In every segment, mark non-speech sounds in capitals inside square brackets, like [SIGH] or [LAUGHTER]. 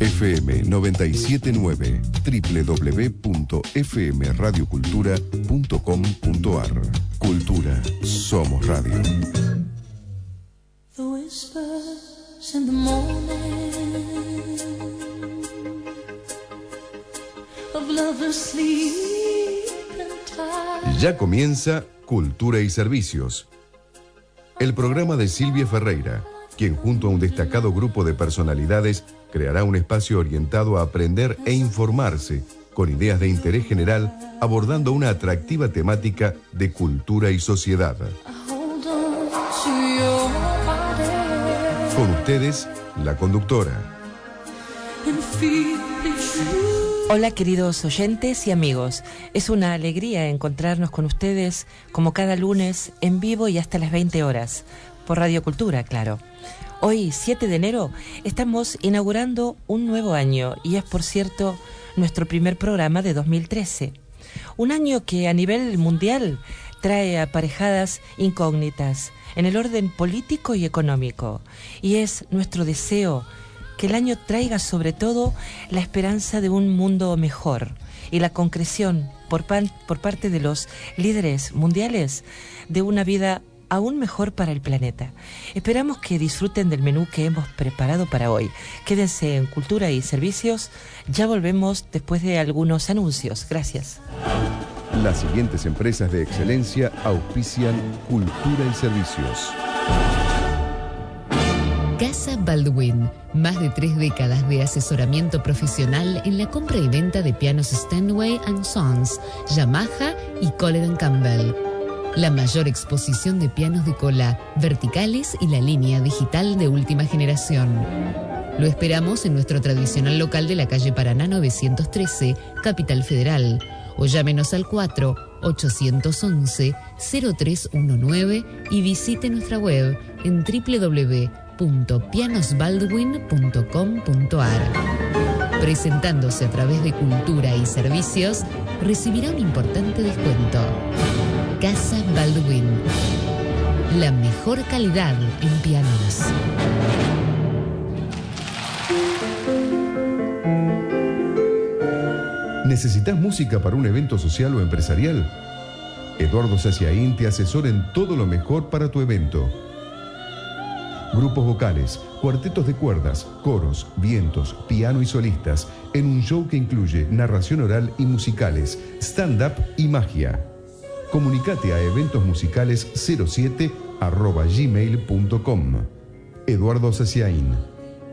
FM 979 www.fmradiocultura.com.ar Cultura Somos Radio. The whispers in the morning of lovers sleep and time. Ya comienza Cultura y Servicios. El programa de Silvia Ferreira, quien junto a un destacado grupo de personalidades creará un espacio orientado a aprender e informarse con ideas de interés general abordando una atractiva temática de cultura y sociedad. Con ustedes, la conductora. Hola queridos oyentes y amigos, es una alegría encontrarnos con ustedes como cada lunes en vivo y hasta las 20 horas, por Radio Cultura, claro. Hoy, 7 de enero, estamos inaugurando un nuevo año y es, por cierto, nuestro primer programa de 2013. Un año que a nivel mundial trae aparejadas incógnitas en el orden político y económico y es nuestro deseo que el año traiga sobre todo la esperanza de un mundo mejor y la concreción por, por parte de los líderes mundiales de una vida aún mejor para el planeta. Esperamos que disfruten del menú que hemos preparado para hoy. Quédense en Cultura y Servicios. Ya volvemos después de algunos anuncios. Gracias. Las siguientes empresas de excelencia auspician Cultura y Servicios. Casa Baldwin, más de tres décadas de asesoramiento profesional en la compra y venta de pianos Stanway Sons, Yamaha y Colin Campbell. La mayor exposición de pianos de cola, verticales y la línea digital de última generación. Lo esperamos en nuestro tradicional local de la calle Paraná 913, Capital Federal. O llámenos al 4 811 0319 y visite nuestra web en www.pianosbaldwin.com.ar. Presentándose a través de Cultura y Servicios, recibirá un importante descuento. Casa Baldwin. La mejor calidad en pianos. ¿Necesitas música para un evento social o empresarial? Eduardo Saciaín te asesora en todo lo mejor para tu evento. Grupos vocales, cuartetos de cuerdas, coros, vientos, piano y solistas, en un show que incluye narración oral y musicales, stand-up y magia. Comunicate a eventosmusicales07 arroba gmail.com. Eduardo Saciaín.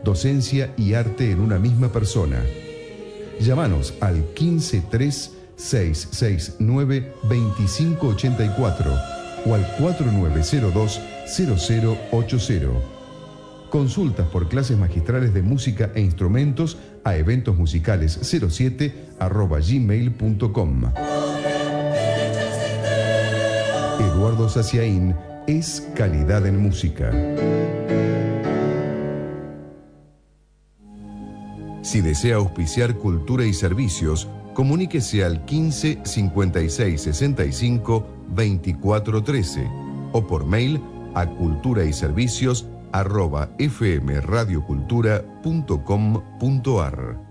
Docencia y arte en una misma persona. Llámanos al 153 669 2584 o al 4902 0080. Consultas por clases magistrales de música e instrumentos a eventosmusicales07 arroba gmail.com. Eduardo es calidad en música. Si desea auspiciar cultura y servicios, comuníquese al 15 56 65 24 13 o por mail a cultura y servicios arroba fmradiocultura.com.ar.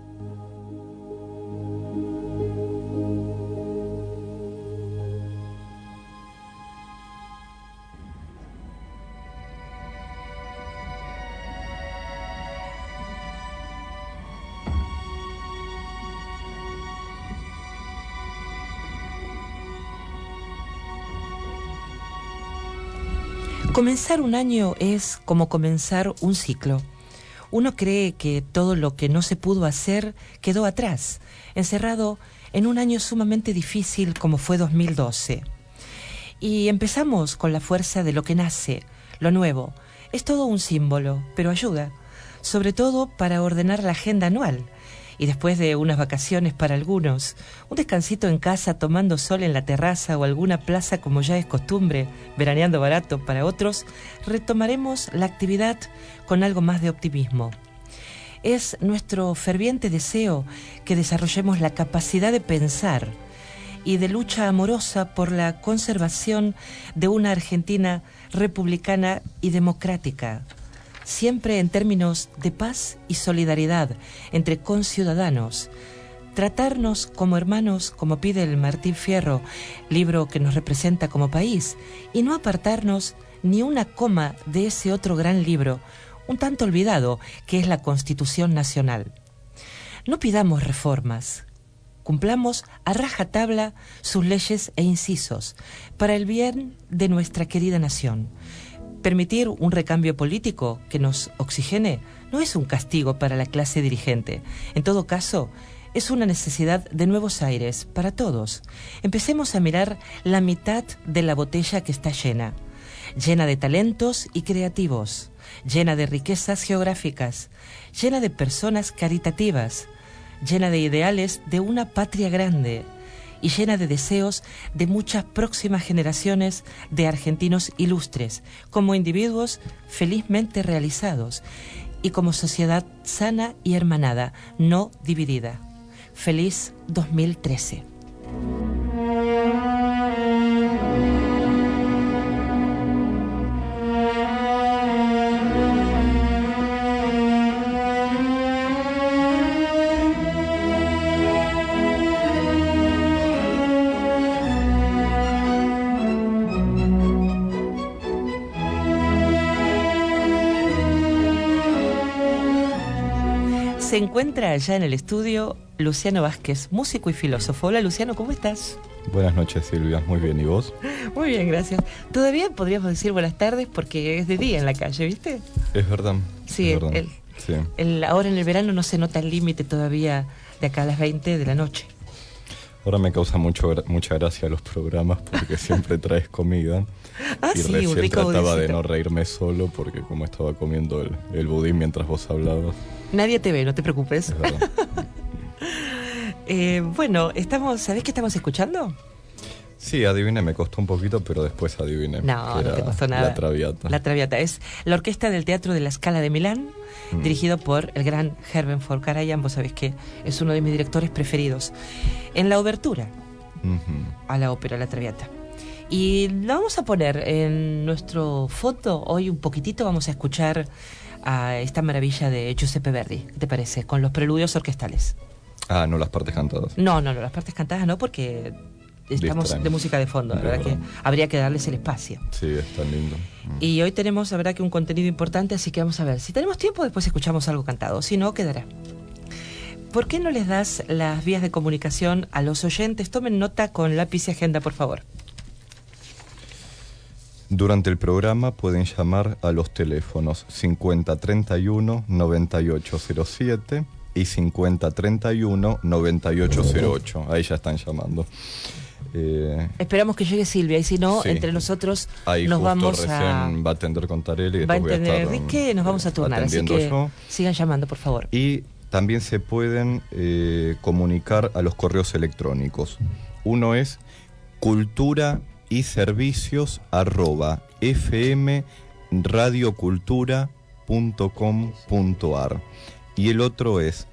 Comenzar un año es como comenzar un ciclo. Uno cree que todo lo que no se pudo hacer quedó atrás, encerrado en un año sumamente difícil como fue 2012. Y empezamos con la fuerza de lo que nace, lo nuevo. Es todo un símbolo, pero ayuda. sobre todo para ordenar la agenda anual. Y después de unas vacaciones para algunos, un descansito en casa tomando sol en la terraza o alguna plaza como ya es costumbre, veraneando barato para otros, retomaremos la actividad con algo más de optimismo. Es nuestro ferviente deseo que desarrollemos la capacidad de pensar y de lucha amorosa por la conservación de una Argentina republicana y democrática, siempre en términos de paz y solidaridad entre conciudadanos. Tratarnos como hermanos, como pide el Martín Fierro, libro que nos representa como país, y no apartarnos ni una coma de ese otro gran libro, un tanto olvidado, que es la Constitución Nacional. No pidamos reformas, cumplamos a rajatabla sus leyes e incisos para el bien de nuestra querida nación. Permitir un recambio político que nos oxigene no es un castigo para la clase dirigente. En todo caso, es una necesidad de nuevos aires para todos. Empecemos a mirar la mitad de la botella que está llena, llena de talentos y creativos, llena de riquezas geográficas, llena de personas caritativas, llena de ideales de una patria grande y llena de deseos de muchas próximas generaciones de argentinos ilustres, como individuos felizmente realizados y como sociedad sana y hermanada, no dividida. Feliz 2013. Se encuentra allá en el estudio Luciano Vázquez, músico y filósofo. Hola Luciano, ¿cómo estás? Buenas noches Silvia, muy bien, ¿y vos? Muy bien, gracias. Todavía podríamos decir buenas tardes porque es de día en la calle, ¿viste? Es verdad. Sí, es verdad. el- Sí. El- ahora en el verano no se nota el límite todavía de acá a las 20 de la noche. Ahora me causa mucho, mucha gracia los programas porque [LAUGHS] siempre traes comida. Ah, y sí, recién un rico trataba de no reírme solo porque como estaba comiendo el, el budín mientras vos hablabas, Nadie te ve, no te preocupes. [LAUGHS] Eh, bueno, estamos, ¿sabés qué estamos escuchando? sí, adiviné, me costó un poquito, pero después adiviné. No, no te costó nada. La Traviata. La Traviata es la orquesta del Teatro de la Scala de Milán, Mm. dirigido por el gran Herben Karajan, vos sabés que es uno de mis directores preferidos. En la obertura a la ópera La Traviata. Y la vamos a poner en nuestro foto. Hoy un poquitito vamos a escuchar a esta maravilla de Giuseppe Verdi. ¿Qué te parece? Con los preludios orquestales. Ah, no las partes cantadas. No, no, no, las partes cantadas no, porque estamos Distraen. de música de fondo. La verdad que habría que darles el espacio. Sí, es tan lindo. Mm. Y hoy tenemos, la verdad, que un contenido importante, así que vamos a ver. Si tenemos tiempo, después escuchamos algo cantado. Si no, quedará. ¿Por qué no les das las vías de comunicación a los oyentes? Tomen nota con lápiz y agenda, por favor. Durante el programa pueden llamar a los teléfonos 5031-9807 y 5031-9808. Ahí ya están llamando. Eh, Esperamos que llegue Silvia y si no, Sí. entre nosotros ahí nos justo vamos recién a... va a atender con Tarelli. Va a entender y nos vamos a turnar, así que yo. sigan llamando, por favor. Y también se pueden eh, comunicar a los correos electrónicos. Uno es cultura y servicios arroba fmradiocultura.com.ar y el otro es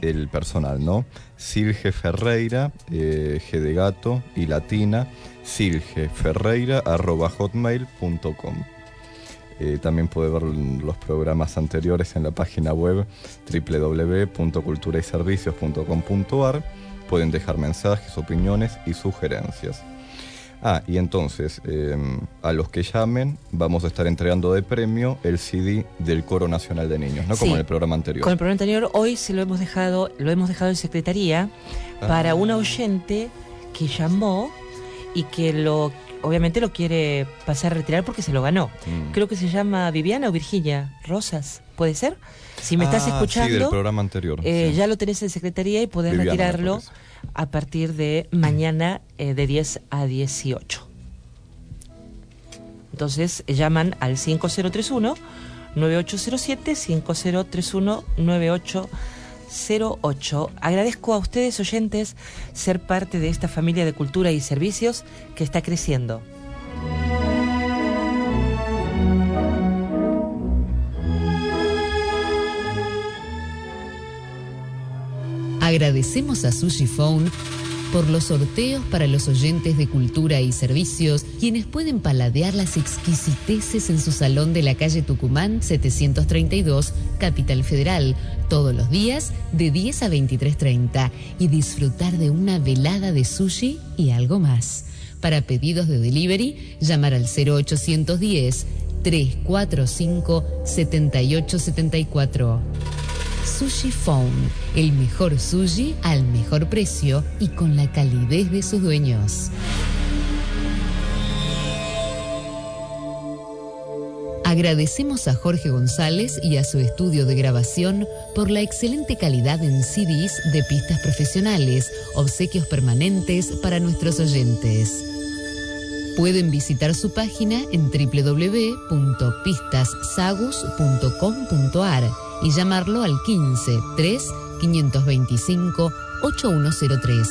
el personal, ¿no? Silge Ferreira, eh, G de gato y latina, silgeferreira arroba hotmail.com. Eh, también puede ver los programas anteriores en la página web www.culturayservicios.com.ar. Pueden dejar mensajes, opiniones y sugerencias. Ah, y entonces, eh, a los que llamen, vamos a estar entregando de premio el CD del Coro Nacional de Niños, no Sí. como en el programa anterior. Con el programa anterior, hoy se lo hemos dejado, lo hemos dejado en secretaría para Ah. una oyente que llamó y que lo obviamente lo quiere pasar a retirar porque se lo ganó. Mm. Creo que se llama Viviana o Virginia Rosas, ¿puede ser? Si me estás Ah, escuchando, Sí, del programa anterior. eh, sí. ya lo tenés en secretaría y podés Viviana, retirarlo. A partir de mañana eh, de 10 a 18. Entonces eh, llaman al 5031 9807 5031 9808. Agradezco a ustedes oyentes ser parte de esta familia de cultura y servicios que está creciendo. Agradecemos a Sushi Phone por los sorteos para los oyentes de cultura y servicios, quienes pueden paladear las exquisiteces en su salón de la calle Tucumán 732, Capital Federal, todos los días de 10 a 23.30 y disfrutar de una velada de sushi y algo más. Para pedidos de delivery, llamar al 0810 345 7874. Sushi Phone, el mejor sushi al mejor precio y con la calidez de sus dueños. Agradecemos a Jorge González y a su estudio de grabación por la excelente calidad en CDs de pistas profesionales, obsequios permanentes para nuestros oyentes. Pueden visitar su página en www.pistassagus.com.ar y llamarlo al 15 3 525 8103.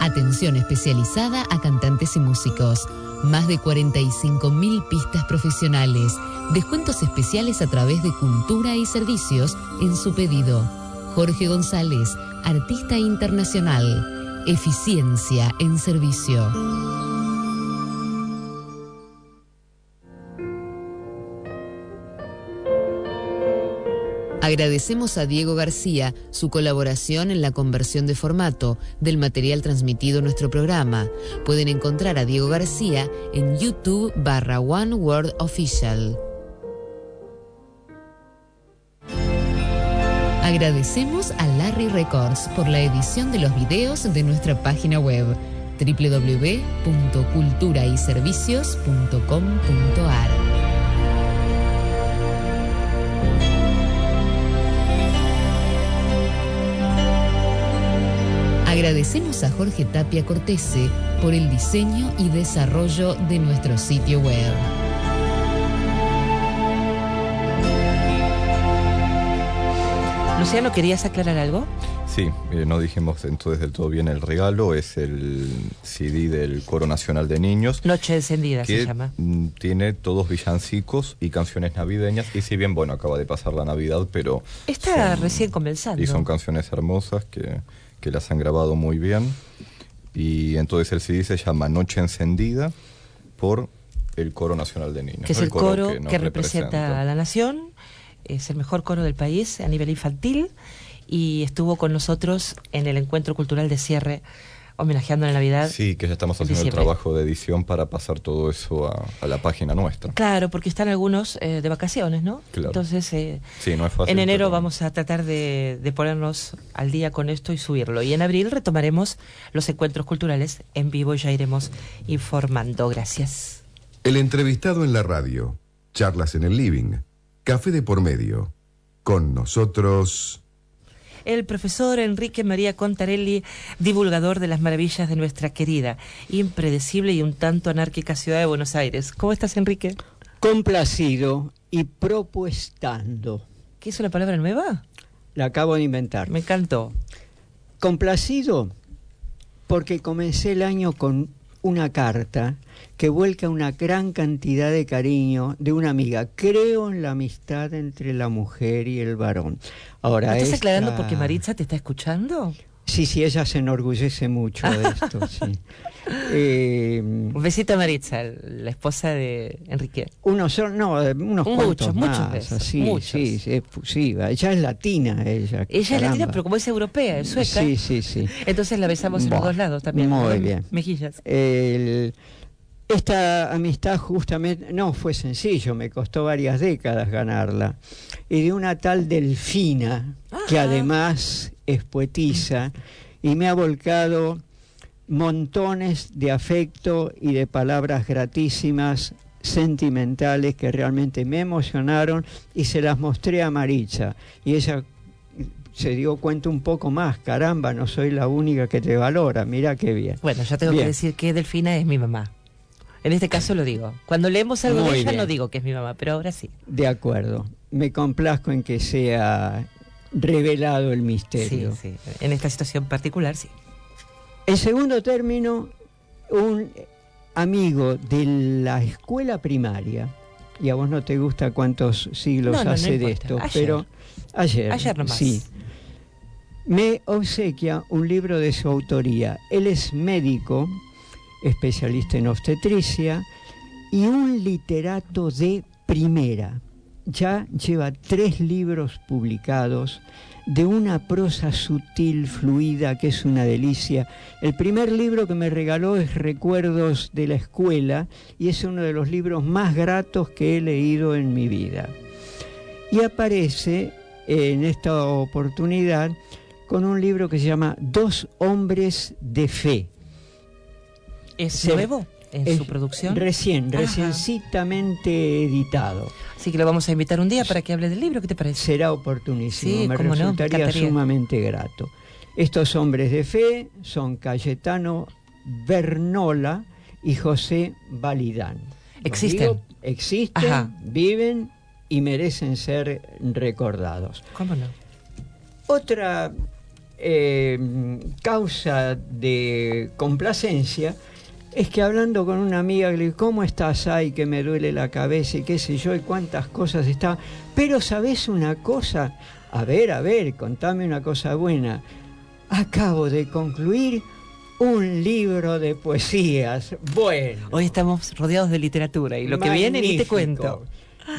Atención especializada a cantantes y músicos. Más de 45.000 pistas profesionales. Descuentos especiales a través de cultura y servicios en su pedido. Jorge González, artista internacional. Eficiencia en servicio. Agradecemos a Diego García su colaboración en la conversión de formato del material transmitido en nuestro programa. Pueden encontrar a Diego García en YouTube barra One Word Official. Agradecemos a Larry Records por la edición de los videos de nuestra página web www.culturayservicios.com.ar. Agradecemos a Jorge Tapia Cortese por el diseño y desarrollo de nuestro sitio web. Luciano, ¿querías aclarar algo? Sí, eh, no dijimos entonces del todo bien el regalo, es el CD del Coro Nacional de Niños. Noche encendida que se llama. mm, tiene todos villancicos y canciones navideñas. Y si bien, bueno, acaba de pasar la Navidad, pero. Está son- recién comenzando. Y son canciones hermosas que, que las han grabado muy bien. Y entonces el CD se llama Noche Encendida por el Coro Nacional de Niños. que es el coro que, representa a la nación, es el mejor coro del país a nivel infantil y estuvo con nosotros en el encuentro cultural de cierre homenajeando la Navidad. Sí, que ya estamos en haciendo el trabajo de edición para pasar todo eso a, a la página nuestra. Claro, porque están algunos eh, de vacaciones, ¿no? Claro. Entonces, eh, Sí, no es fácil. en enero pero- vamos a tratar de, de ponernos al día con esto y subirlo. Y en abril retomaremos los encuentros culturales en vivo y ya iremos informando. Gracias. El entrevistado en la radio, charlas en el living, café de por medio. Con nosotros, El profesor Enrique María Contarelli, divulgador de las maravillas de nuestra querida, impredecible y un tanto anárquica ciudad de Buenos Aires. ¿Cómo estás, Enrique? Complacido y propuestando. ¿Qué es una palabra nueva? La acabo de inventar. Me encantó. Complacido porque comencé el año con una carta que vuelca una gran cantidad de cariño de una amiga. Creo en la amistad entre la mujer y el varón. Ahora ¿No estás esta- aclarando porque Maritza te está escuchando? Sí, sí, ella se enorgullece mucho de [LAUGHS] esto, sí. Eh, Un besito a Maritza, la esposa de Enrique. unos son, no, eh, unos Muchos, cuantos muchos más, besos, así, muchos. sí, es efusiva. Ella es latina, ella. Ella es latina, pero como es europea, es sueca. Sí, sí, sí. Entonces la besamos en los Buah, dos lados también. muy bien. Mejillas. El- esta amistad justamente no fue sencillo, me costó varias décadas ganarla. Y de una tal Delfina, que además es poetisa, y me ha volcado montones de afecto y de palabras gratísimas, sentimentales, que realmente me emocionaron y se las mostré a Maricha. Y ella se dio cuenta un poco más, caramba, no soy la única que te valora, mira qué bien. Bueno, yo tengo que decir que Delfina es mi mamá. En este caso lo digo. Cuando leemos algo Muy de ella bien. no digo que es mi mamá, pero ahora sí. De acuerdo. me complazco en que sea revelado el misterio. sí. En esta situación particular, sí. En segundo término, un amigo de la escuela primaria, y a vos no te gusta cuántos siglos No, no, no hace de esto, Ayer. pero ayer, Ayer nomás. sí, me obsequia un libro de su autoría. Él es médico, especialista en obstetricia y un literato de primera. Ya lleva tres libros publicados de una prosa sutil, fluida, que es una delicia. El primer libro que me regaló es Recuerdos de la Escuela y es uno de los libros más gratos que he leído en mi vida. Y aparece en esta oportunidad con un libro que se llama Dos hombres de fe. ¿Es Sí. nuevo en Es su producción? Recién, reciencitamente editado. Así que lo vamos a invitar un día para que hable del libro. ¿Qué te parece? Será oportunísimo, Sí, me no, resultaría sumamente grato. Estos hombres de fe son Cayetano Bernola y José Validán. Existen. digo, existen, Ajá. viven y merecen ser recordados. ¿Cómo no? Otra eh, causa de complacencia es que hablando con una amiga le digo, ¿cómo estás? Ay, que me duele la cabeza y qué sé yo, y cuántas cosas está. Pero ¿sabes una cosa? A ver, a ver, contame una cosa buena. Acabo de concluir un libro de poesías. Bueno. Hoy estamos rodeados de literatura y lo que viene ni te cuento.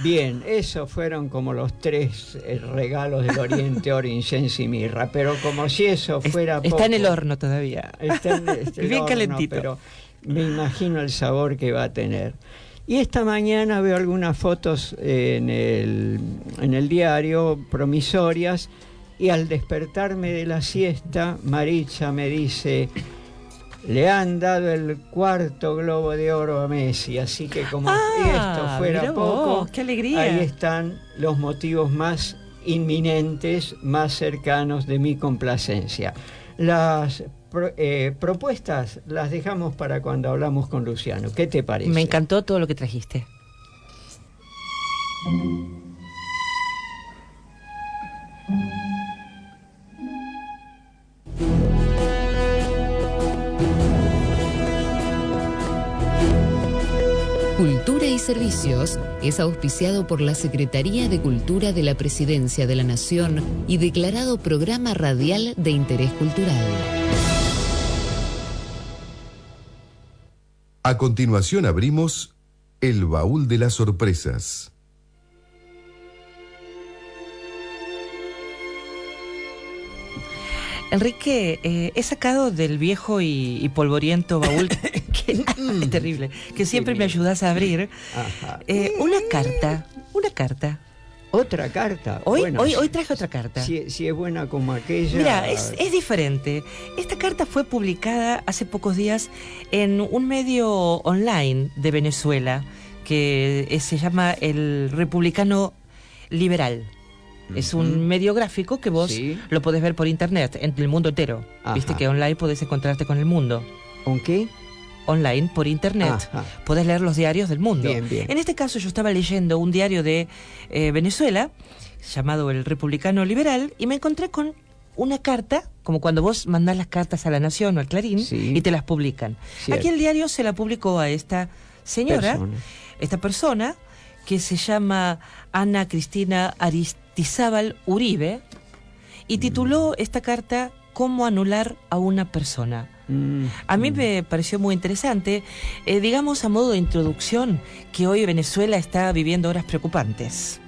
Bien, esos fueron como los tres eh, regalos del Oriente, oro, incienso y mirra. Pero como si eso Es- fuera está en el horno todavía. Está en este [LAUGHS] Bien horno, calentito. Pero me imagino el sabor que va a tener. Y esta mañana veo algunas fotos en el, en el diario promisorias y al despertarme de la siesta, Maricha me dice, le han dado el cuarto globo de oro a Messi, así que como Ah, esto fuera poco, vos, qué alegría. ahí están los motivos más inminentes, más cercanos de mi complacencia. Las pro- eh, propuestas las dejamos para cuando hablamos con Luciano. ¿Qué te parece? Me encantó todo lo que trajiste. Cultura y Servicios es auspiciado por la Secretaría de Cultura de la Presidencia de la Nación y declarado programa radial de interés cultural. A continuación abrimos El Baúl de las Sorpresas. Enrique, eh, he sacado del viejo y, y polvoriento baúl, [LAUGHS] que, es [LAUGHS] terrible, que siempre me ayudas a abrir, eh, una carta, una carta. Otra carta. Hoy, Bueno, hoy, hoy traje otra carta. Si, si es buena como aquella. Mira, es, es diferente. Esta carta fue publicada hace pocos días en un medio online de Venezuela que eh, se llama El Republicano Liberal. Es un medio gráfico que vos Sí. lo podés ver por internet, en el mundo entero. Ajá. Viste que online podés encontrarte con el mundo. ¿Con qué? Online, por internet. Ajá. Podés leer los diarios del mundo. Bien, bien. En este caso yo estaba leyendo un diario de eh, Venezuela llamado El Republicano Liberal y me encontré con una carta, como cuando vos mandás las cartas a la Nación o al Clarín Sí. y te las publican. Cierto. Aquí el diario se la publicó a esta señora, Persona. esta persona que se llama Ana Cristina Aristizábal Uribe y tituló esta carta ¿Cómo anular a una persona? Mm, A mí mm. me pareció muy interesante, eh, digamos a modo de introducción, que hoy Venezuela está viviendo horas preocupantes.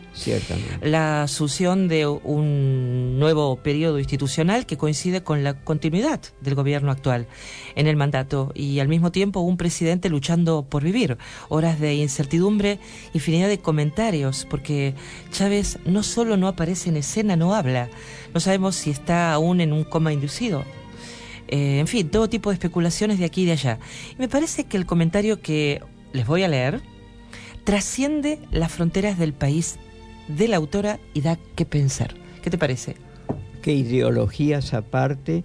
La asunción de un nuevo periodo institucional que coincide con la continuidad del gobierno actual en el mandato y al mismo tiempo un presidente luchando por vivir. Horas de incertidumbre, infinidad de comentarios, porque Chávez no solo no aparece en escena, no habla. No sabemos si está aún en un coma inducido. Eh, en fin, todo tipo de especulaciones de aquí y de allá. Y me parece que el comentario que les voy a leer trasciende las fronteras del país de la autora y da que pensar. ¿Qué te parece? ¿Qué ideologías aparte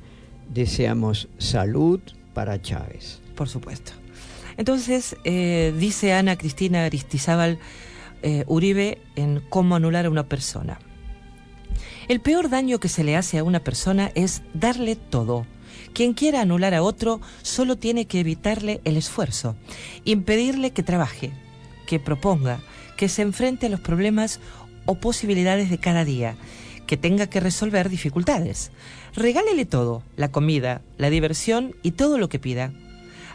deseamos salud para Chávez? Por supuesto. Entonces, eh, dice Ana Cristina Aristizábal eh, Uribe en cómo anular a una persona. El peor daño que se le hace a una persona es darle todo. Quien quiera anular a otro solo tiene que evitarle el esfuerzo, impedirle que trabaje, que proponga, que se enfrente a los problemas o posibilidades de cada día, que tenga que resolver dificultades. Regálele todo, la comida, la diversión y todo lo que pida.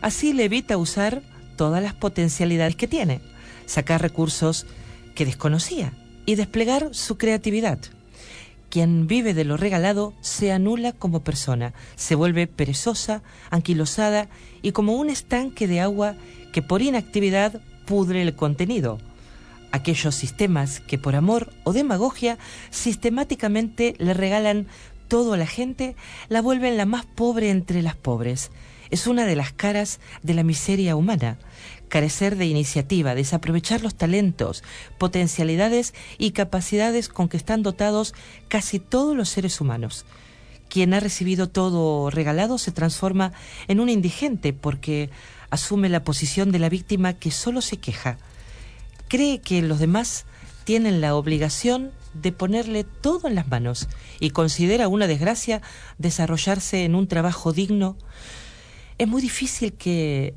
Así le evita usar todas las potencialidades que tiene, sacar recursos que desconocía y desplegar su creatividad. Quien vive de lo regalado se anula como persona, se vuelve perezosa, anquilosada y como un estanque de agua que por inactividad pudre el contenido. Aquellos sistemas que por amor o demagogia sistemáticamente le regalan todo a la gente, la vuelven la más pobre entre las pobres. Es una de las caras de la miseria humana. Carecer de iniciativa, desaprovechar los talentos, potencialidades y capacidades con que están dotados casi todos los seres humanos. Quien ha recibido todo regalado se transforma en un indigente porque asume la posición de la víctima que solo se queja. Cree que los demás tienen la obligación de ponerle todo en las manos y considera una desgracia desarrollarse en un trabajo digno. Es muy difícil que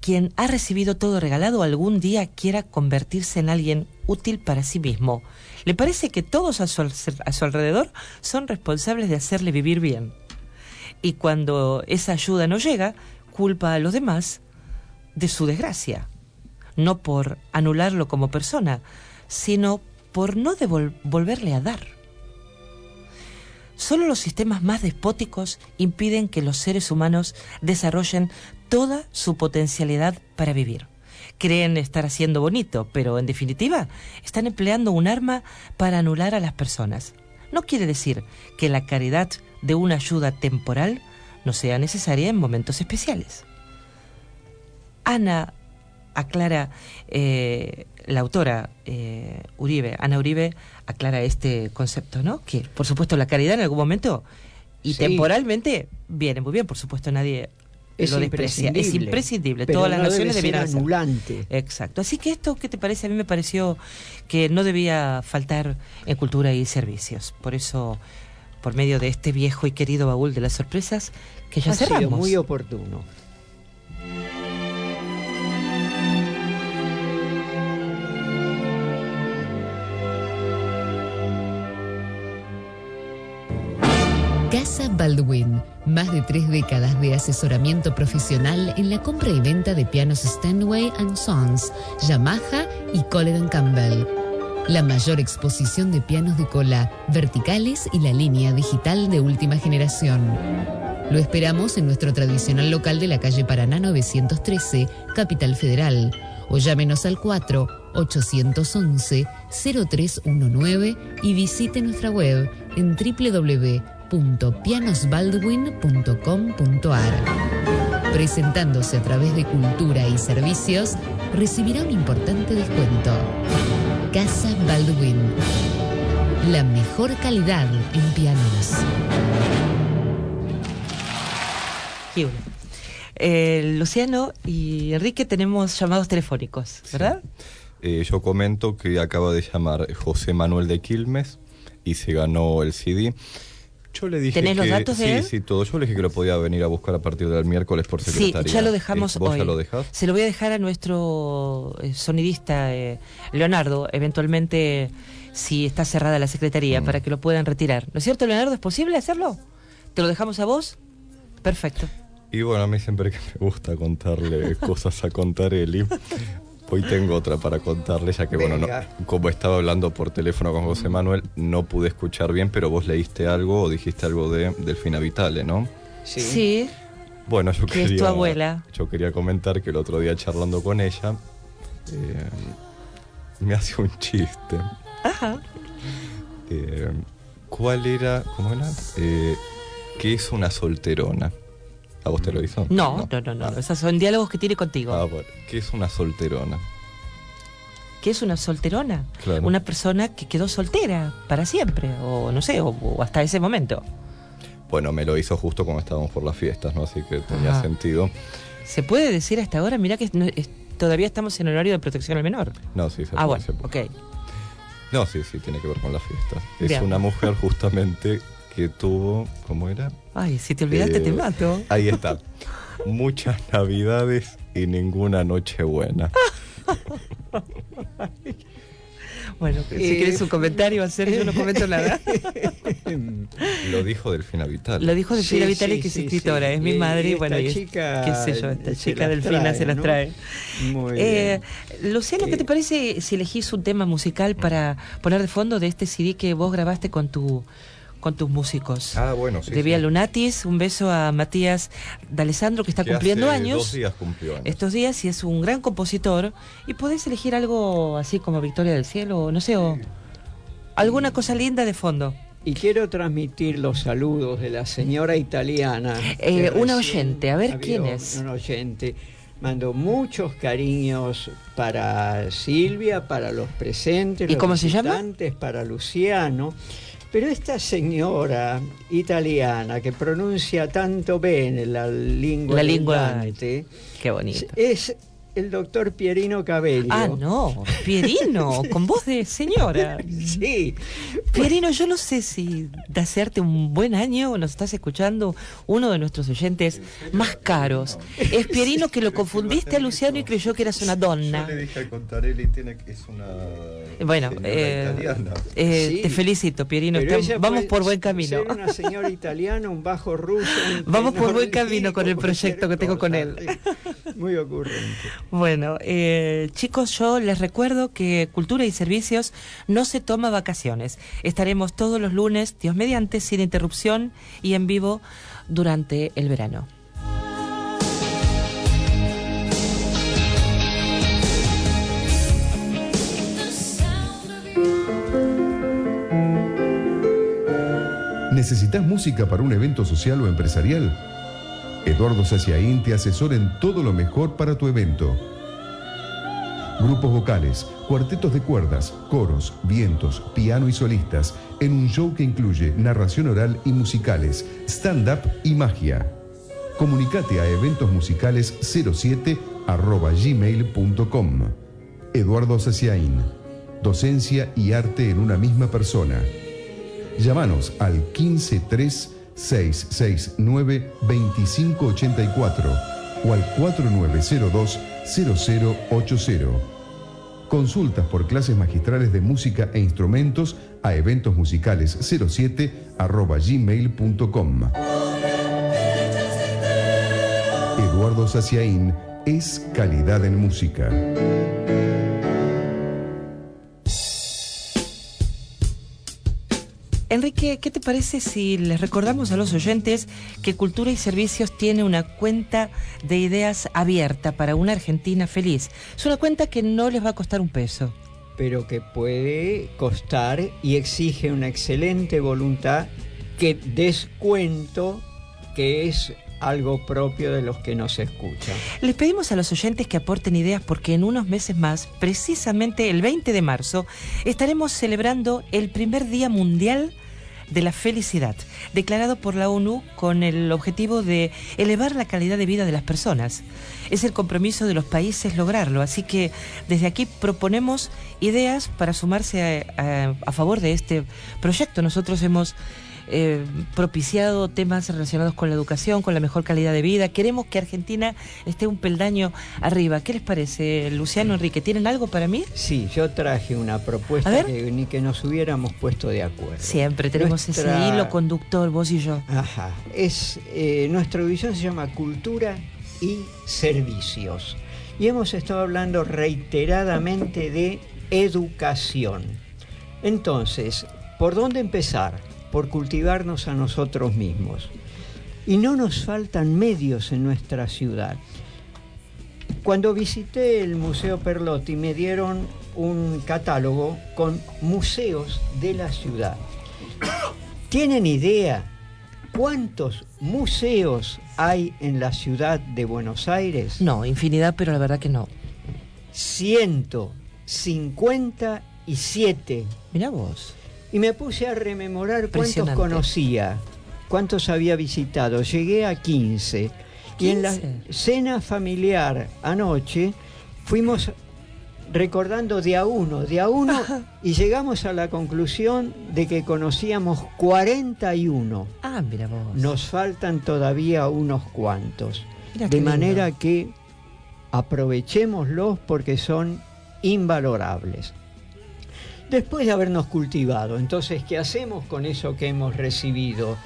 quien ha recibido todo regalado algún día quiera convertirse en alguien útil para sí mismo. Le parece que todos a su, a su alrededor son responsables de hacerle vivir bien. Y cuando esa ayuda no llega, culpa a los demás de su desgracia. No por anularlo como persona, sino por no devolverle a dar. Solo los sistemas más despóticos impiden que los seres humanos desarrollen toda su potencialidad para vivir. Creen estar haciendo bonito, pero en definitiva están empleando un arma para anular a las personas. No quiere decir que la caridad de una ayuda temporal no sea necesaria en momentos especiales. Ana aclara, eh, la autora eh, Uribe, Ana Uribe, aclara este concepto, ¿no? Que por supuesto la caridad en algún momento y Sí. temporalmente viene muy bien, por supuesto nadie Es lo desprecia. Es imprescindible, pero Todas las no debe naciones ser debieran hacerlo. anulante. Exacto. Así que esto, ¿qué te parece? A mí me pareció que no debía faltar en cultura y servicios. Por eso, por medio de este viejo y querido baúl de las sorpresas, que ya ha sido cerramos. muy oportuno. Casa Baldwin, más de tres décadas de asesoramiento profesional en la compra y venta de pianos Stanway Sons, Yamaha y Colin Campbell. La mayor exposición de pianos de cola, verticales y la línea digital de última generación. Lo esperamos en nuestro tradicional local de la calle Paraná 913, Capital Federal. O llámenos al 4 811 0319 y visite nuestra web en www.pianosbaldwin.com.ar. Presentándose a través de Cultura y Servicios, recibirá un importante descuento. Casa Baldwin. La mejor calidad en pianos. Eh, Luciano y Enrique tenemos llamados telefónicos, ¿verdad? Eh, yo comento que acaba de llamar José Manuel de Quilmes y se ganó el CD. Yo le dije ¿Tenés que los datos de sí, él? sí, todo. Yo le dije que lo podía venir a buscar a partir del miércoles por Sí, secretaría. ya lo dejamos Eh, ¿Vos hoy. ya lo dejás? Se lo voy a dejar a nuestro eh, sonidista eh, Leonardo, eventualmente si está cerrada la secretaría, Mm. para que lo puedan retirar. ¿No es cierto, Leonardo? ¿Es posible hacerlo? ¿Te lo dejamos a vos? Perfecto. Y bueno, a mí siempre que me gusta contarle [LAUGHS] cosas a contar Eli. Hoy tengo otra para contarle, ya que bueno, no- como estaba hablando por teléfono con José Manuel, no pude escuchar bien, pero vos leíste algo o dijiste algo de Delfina Vitale, ¿no? Sí. Bueno, yo Que es quería, tu abuela. Yo quería comentar que el otro día charlando con ella, eh, me hace un chiste. Ajá. Eh, ¿Cuál era? ¿Cómo era? Eh, ¿Qué es una solterona? ¿A vos te lo hizo? No, no, no, no. Ah. Esos son diálogos que tiene contigo. Ah, bueno. ¿Qué es una solterona? ¿Qué es una solterona? Claro. Una persona que quedó soltera para siempre, o no sé, o, o hasta ese momento. Bueno, me lo hizo justo cuando estábamos por las fiestas, ¿no? Así que tenía sentido. ¿Se puede decir hasta ahora? Mira que no- es- todavía estamos en horario de protección al menor. No, sí, se Ah, puede, bueno, se puede. ok. No, sí, sí, tiene que ver con la fiesta. Es Bien. una mujer justamente que tuvo, ¿cómo era? Ay, si te olvidaste Eh, te mato. Ahí está. Muchas navidades y ninguna noche buena. [LAUGHS] Bueno, si Eh, quieres un comentario hacer, yo no comento nada. [LAUGHS] Lo dijo Delfina Vital. Lo dijo Delfina Sí, Vitali, sí, que es sí, escritora, sí. es mi Y- madre, y y bueno, esta y es- chica qué sé yo, esta chica Delfina trae, se las ¿no? trae. Muy Eh, bien. Luciano, ¿qué Eh, te parece si elegís un tema musical para poner de fondo de este CD que vos grabaste con tu con tus músicos? Ah, bueno, sí. de Vía sí. Lunatis, un beso a Matías D'Alessandro que está Que cumpliendo hace años. Dos días cumplió años. Estos días y es un gran compositor y podés elegir algo así como Victoria del Cielo, o no sé, o alguna cosa linda de fondo. Y quiero transmitir los saludos de la señora italiana. Eh, una oyente, a ver, ¿quién es? Un oyente. Mando muchos cariños para Silvia, para los presentes, ¿Y los cómo se llama? para Luciano. Pero esta señora italiana que pronuncia tanto bene la lengua, La Dante, Qué bonito. es el doctor Pierino Cabello. Ah, no, Pierino, [LAUGHS] con voz de señora. Sí, Pierino, yo no sé si de hacerte un buen año nos estás escuchando uno de nuestros oyentes más caros. Es Pierino que lo confundiste a Luciano y creyó que eras una donna. Yo le dije a Contarelli, tiene que- es una Bueno, eh, italiana. eh, Sí. te felicito, Pierino. Pero estamos- ella vamos puede por buen camino. Ser una señora italiana, un bajo ruso. un [LAUGHS] Vamos por buen camino con el [LAUGHS] proyecto que tengo con él. Muy ocurrente. Bueno, eh, chicos, yo les recuerdo que Cultura y Servicios no se toma vacaciones. Estaremos todos los lunes, Dios mediante, sin interrupción y en vivo durante el verano. ¿Necesitas música para un evento social o empresarial? Eduardo Saciaín te asesora en todo lo mejor para tu evento. Grupos vocales, cuartetos de cuerdas, coros, vientos, piano y solistas, en un show que incluye narración oral y musicales, stand-up y magia. Comunicate a eventosmusicales 07 arroba gmail.com. Eduardo Saciaín. Docencia y arte en una misma persona. Llámanos al 153 669 2584 o al 4902 0080. Consultas por clases magistrales de música e instrumentos a eventosmusicales 07 arroba gmail.com. Eduardo Saciaín es calidad en música. Enrique, ¿qué te parece si les recordamos a los oyentes que Cultura y Servicios tiene una cuenta de ideas abierta para una Argentina feliz? Es una cuenta que no les va a costar un peso. Pero que puede costar y exige una excelente voluntad que descuento que es algo propio de los que nos escuchan. Les pedimos a los oyentes que aporten ideas porque en unos meses más, precisamente el 20 de marzo, estaremos celebrando el primer Día Mundial de la Felicidad, declarado por la ONU con el objetivo de elevar la calidad de vida de las personas. Es el compromiso de los países lograrlo, así que desde aquí proponemos ideas para sumarse a, favor de este proyecto. Nosotros hemos eh, propiciado temas relacionados con la educación, con la mejor calidad de vida. Queremos que Argentina esté un peldaño arriba. ¿Qué les parece, Luciano Enrique? ¿Tienen algo para mí? Sí, yo traje una propuesta que ni que nos hubiéramos puesto de acuerdo. Siempre tenemos Nuestra- ese hilo conductor, vos y yo. Ajá. Es, eh, nuestra división se llama Cultura y Servicios. Y hemos estado hablando reiteradamente de educación. Entonces, ¿por dónde empezar? Por cultivarnos a nosotros mismos. Y no nos faltan medios en nuestra ciudad. Cuando visité el Museo Perlotti me dieron un catálogo con museos de la ciudad. ¿Tienen idea cuántos museos hay en la ciudad de Buenos Aires? No, infinidad, pero la verdad que no. 157. Mirá vos. Y me puse a rememorar cuántos conocía, cuántos había visitado. Llegué a 15. Y en la 15. cena familiar anoche fuimos recordando de a uno, de a uno, y llegamos a la conclusión de que conocíamos 41. Ah, mira vos. Nos faltan todavía unos cuantos. De lindo. manera que aprovechémoslos porque son invalorables. Después de habernos cultivado, entonces, ¿qué hacemos con eso que hemos recibido?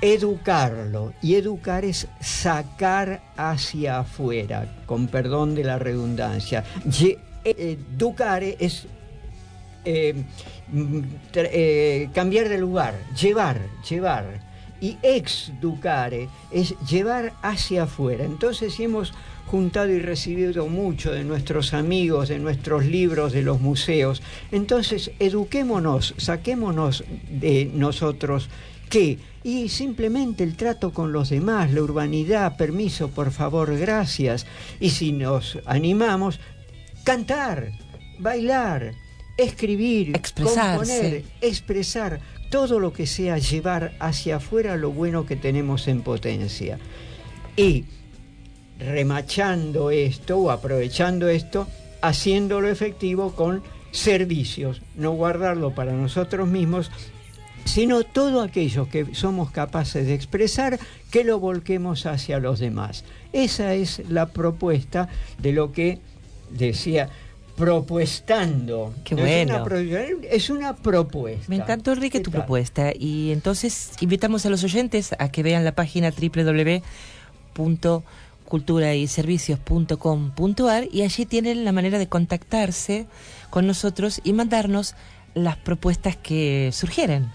Educarlo. Y educar es sacar hacia afuera, con perdón de la redundancia. Educare es eh, mm, eh, cambiar de lugar, llevar, llevar. Y exducare es llevar hacia afuera. Entonces, si hemos juntado y recibido mucho de nuestros amigos, de nuestros libros, de los museos, entonces eduquémonos, saquémonos de nosotros qué. Y simplemente el trato con los demás, la urbanidad, permiso, por favor, gracias. Y si nos animamos, cantar, bailar, escribir, Expresarse. componer, expresar todo lo que sea llevar hacia afuera lo bueno que tenemos en potencia. Y remachando esto o aprovechando esto, haciéndolo efectivo con servicios, no guardarlo para nosotros mismos, sino todo aquello que somos capaces de expresar, que lo volquemos hacia los demás. Esa es la propuesta de lo que decía propuestando. Qué No es una bueno. es una propuesta. Me encantó, Enrique, ¿Qué tu tal? propuesta. Y entonces invitamos a los oyentes a que vean la página www.culturayservicios.com.ar y allí tienen la manera de contactarse con nosotros y mandarnos las propuestas que surgieren.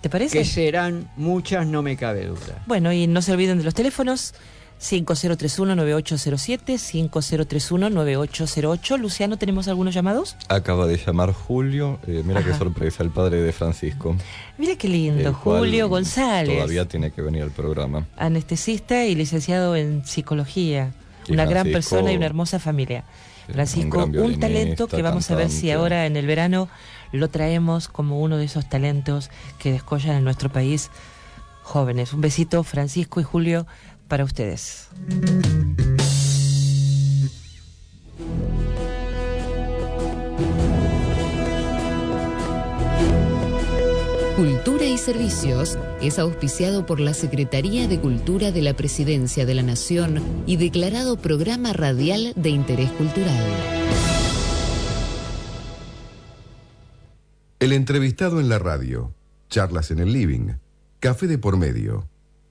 ¿Te parece? Que serán muchas, no me cabe duda. Bueno, y no se olviden de los teléfonos 5031-9807, 5031-9808. Luciano, ¿tenemos algunos llamados? Acaba de llamar Julio. eh, mira qué sorpresa, el padre de Francisco. Mira qué lindo, Julio González. Todavía tiene que venir al programa. anestesista y licenciado en psicología. Y una gran Francisco, persona y una hermosa familia. Si-Francisco, un talento que vamos a ver si ahora en el verano lo traemos como uno de esos talentos que descollan en nuestro país jóvenes. Un besito, Francisco y Julio, para ustedes. Cultura y Servicios es auspiciado por la Secretaría de Cultura de la Presidencia de la Nación y declarado programa radial de interés cultural. El entrevistado en la radio, charlas en el living, café de por medio.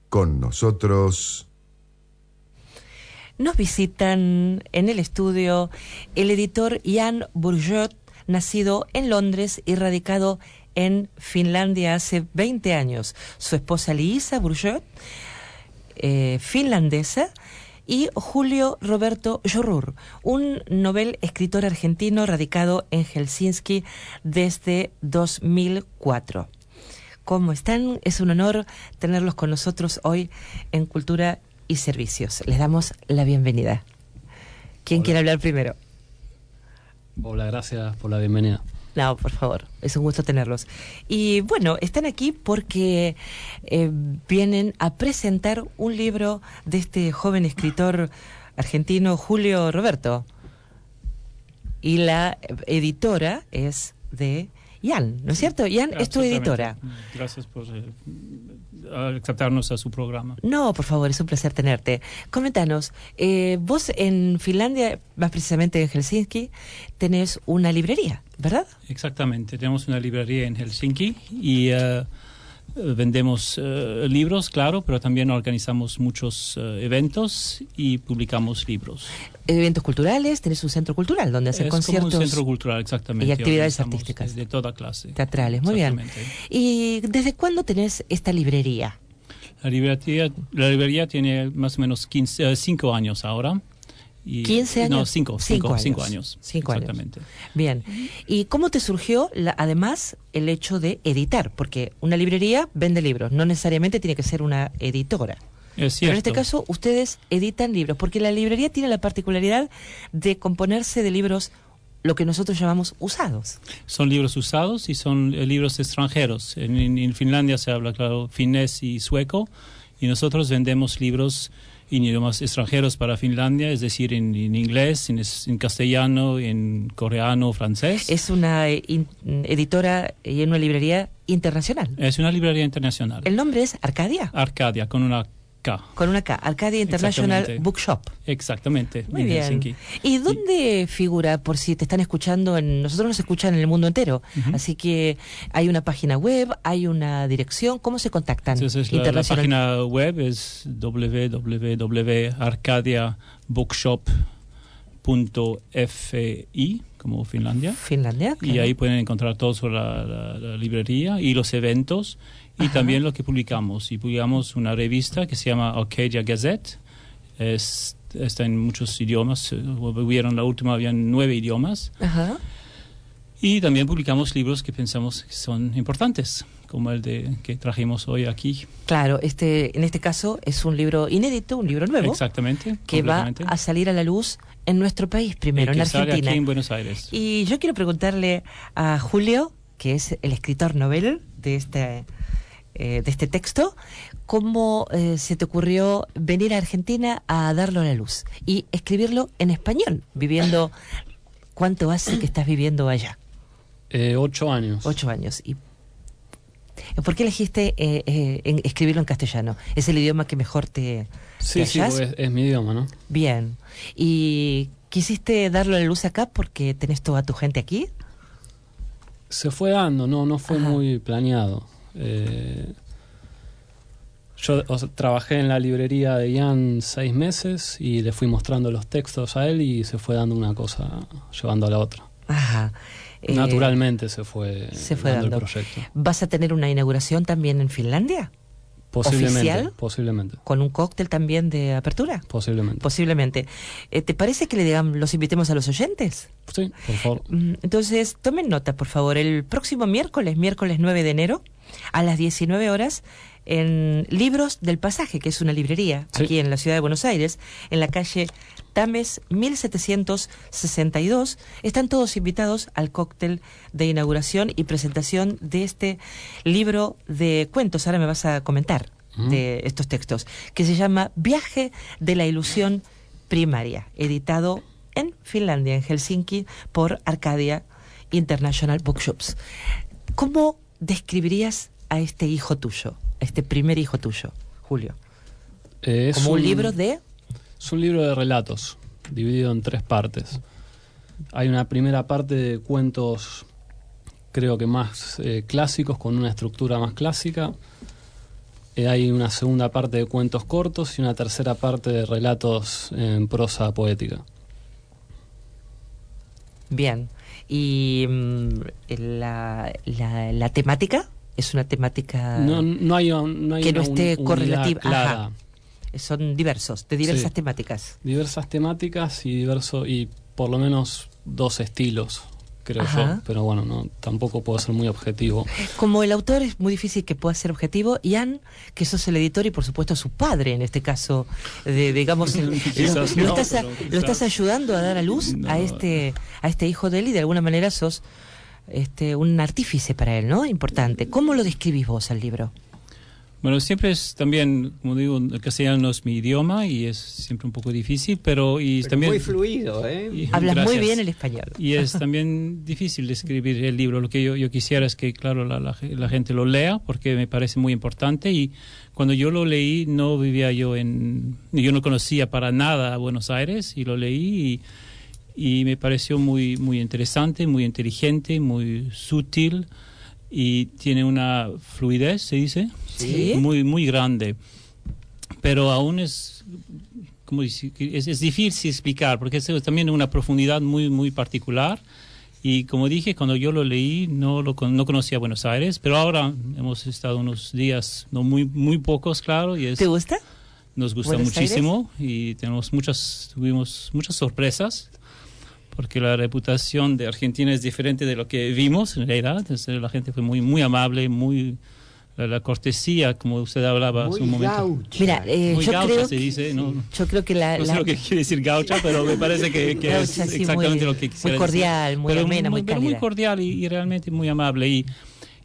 Con nosotros, Nos visitan en el estudio el editor Jan Bourgeot, nacido en Londres y radicado en Finlandia hace 20 años. Su esposa Liisa Bourgeot, eh, finlandesa, y Julio Roberto Jorur, un novel escritor argentino radicado en Helsinki desde 2004. ¿Cómo están? Es un honor tenerlos con nosotros hoy en Cultura y Servicios. Les damos la bienvenida. ¿Quién Hola. quiere hablar primero? Hola, gracias por la bienvenida. No, por favor, es un gusto tenerlos. Y bueno, están aquí porque eh, vienen a presentar un libro de este joven escritor argentino, Julio Roberto. Y la editora es de Ian, ¿no es cierto? Ian es tu editora. Gracias por eh, aceptarnos a su programa. No, por favor, es un placer tenerte. Coméntanos, eh, vos en Finlandia, más precisamente en Helsinki, tenés una librería, ¿verdad? Exactamente. Tenemos una librería en Helsinki y eh, vendemos eh, libros, claro, pero también organizamos muchos eh, eventos y publicamos libros. Eventos culturales, tenés un centro cultural donde hacer es como conciertos un centro cultural, exactamente. y actividades artísticas. De, toda clase. teatrales. Muy bien. ¿Y desde cuándo tenés esta librería? La librería, la librería tiene más o menos 15, eh, cinco años ahora. Y, 15 No, años. cinco, Cinco cinco, años. cinco años. Cinco años. Exactamente. Bien. ¿Y cómo te surgió, la- además, el hecho de editar? Porque una librería vende libros, no necesariamente tiene que ser una editora. Es Pero en cierto. este caso, ustedes editan libros, porque la librería tiene la particularidad de componerse de libros, lo que nosotros llamamos usados. Son libros usados y son eh, libros extranjeros. En, en- en Finlandia se habla, claro, finés y sueco. Y nosotros vendemos libros en idiomas extranjeros para Finlandia, es decir, en, en inglés, en, en castellano, en coreano, francés. Es una eh, in- editora y en una librería internacional. Es una librería internacional. El nombre es Arcadia, Arcadia, con una K. con una K, Arcadia International. Bookshop. Exactamente. Muy en bien. Helsinki. ¿Y dónde figura, por si te están escuchando, en, nosotros nos escuchan en el mundo entero, así que hay una página web, hay una dirección, ¿cómo se contactan? Entonces la, página web es www.arcadiabookshop.fi, como Finlandia. Finlandia. Y claro. ahí pueden encontrar todo sobre la, la- la librería y los eventos y Ajá. también lo que publicamos. Y publicamos una revista que se llama Arcadia Gazette. Es- está en muchos idiomas. Hubieron la última, habían nueve idiomas. Ajá. Y también publicamos libros que pensamos que son importantes, como el de que trajimos hoy aquí. Claro, este, en este caso es un libro inédito, un libro nuevo, Exactamente. que va a salir a la luz en nuestro país primero, Y en que sale Argentina. aquí en Buenos Aires. Y yo quiero preguntarle a Julio, que es el escritor novel de este, eh, de este texto, cómo eh, se te ocurrió venir a Argentina a darlo a la luz y escribirlo en español, viviendo [CLEARS THROAT] cuánto hace que estás viviendo allá, Eh, ocho años. ocho años. ¿Y por qué elegiste eh, eh, en- escribirlo en castellano? ¿Es el idioma que mejor te, Sí, te sí, es, es mi idioma, ¿no? Bien. ¿Y quisiste darlo a la luz acá porque tenés toda tu gente aquí? Se fue dando, no, no fue Ajá. muy planeado. Eh, yo o sea, trabajé en la librería de Ian seis meses y le fui mostrando los textos a él y se fue dando una cosa llevando a la otra. Ajá. Eh, Naturalmente se fue, se fue dando. el proyecto. ¿Vas a tener una inauguración también en Finlandia? Posiblemente, ¿Oficial? posiblemente, ¿Con un cóctel también de apertura? posiblemente. Posiblemente. Eh, ¿Te parece que le digamos, los invitemos a los oyentes? sí, por favor. Mm, Entonces, tomen nota, por favor. El próximo miércoles, miércoles 9 de enero, a las 19 horas, en Libros del Pasaje, que es una librería Sí. aquí en la ciudad de Buenos Aires, en la calle Tames 1762, están todos invitados al cóctel de inauguración y presentación de este libro de cuentos. Ahora me vas a comentar Ujú. de estos textos, que se llama Viaje de la Ilusión Primaria, editado en Finlandia, en Helsinki, por Arcadia International Bookshops. ¿Cómo describirías a este hijo tuyo, a este primer hijo tuyo, Julio? Eh, es Como un libro de... Es un libro de relatos, dividido en tres partes. Hay una primera parte de cuentos, creo que más eh, clásicos, con una estructura más clásica. Eh, hay una segunda parte de cuentos cortos y una tercera parte de relatos en prosa poética. Bien. ¿Y mm, la, la, la temática? ¿Es una temática No, no hay, no hay que no esté un- correlativa? Ajá. Son diversos, de diversas Sí. temáticas. Diversas temáticas y diverso y por lo menos dos estilos, creo Ajá. yo. Pero bueno, no tampoco puedo ser muy objetivo. Como el autor es muy difícil que pueda ser objetivo, Ian, que sos el editor y por supuesto su padre en este caso, de, digamos, [LAUGHS] el- lo, estás, a- lo estás ayudando a dar a luz a este a este hijo de él y de alguna manera sos este un artífice para él, ¿no? Importante. ¿Cómo lo describís vos al libro? Bueno, siempre es también, como digo, el castellano no es mi idioma y es siempre un poco difícil, pero y Pero también muy fluido, ¿eh? y- Hablas muy bien el español. Y es también difícil de escribir el libro. Lo que yo, yo quisiera es que, claro, la, la ge- la gente lo lea porque me parece muy importante. Y cuando yo lo leí, no vivía yo en. Yo no conocía para nada a Buenos Aires y lo leí y, y me pareció muy, muy interesante, muy inteligente, muy sutil y tiene una fluidez, se dice, Sí. muy, muy grande. Pero aún es como es, es difícil explicar porque es también una profundidad muy muy particular y como dije cuando yo lo leí no lo no conocía Buenos Aires pero ahora hemos estado unos días no muy muy pocos claro y es ¿Te gusta? nos gusta Buenos muchísimo y tenemos muchas tuvimos muchas sorpresas porque la reputación de Argentina es diferente de lo que vimos en realidad Entonces, la gente fue muy muy amable muy la, la cortesía como usted hablaba hace Muy un momento gaucha. Mira, eh, muy yo gaucha creo se que- dice no Yo creo que la, no sé la- lo que quiere decir gaucha, pero me parece que, que es Gaucha, sí, exactamente muy- lo que quisiera muy cordial, decir. muy pero amena, muy pero muy cálida. cordial y, y realmente muy amable. Y,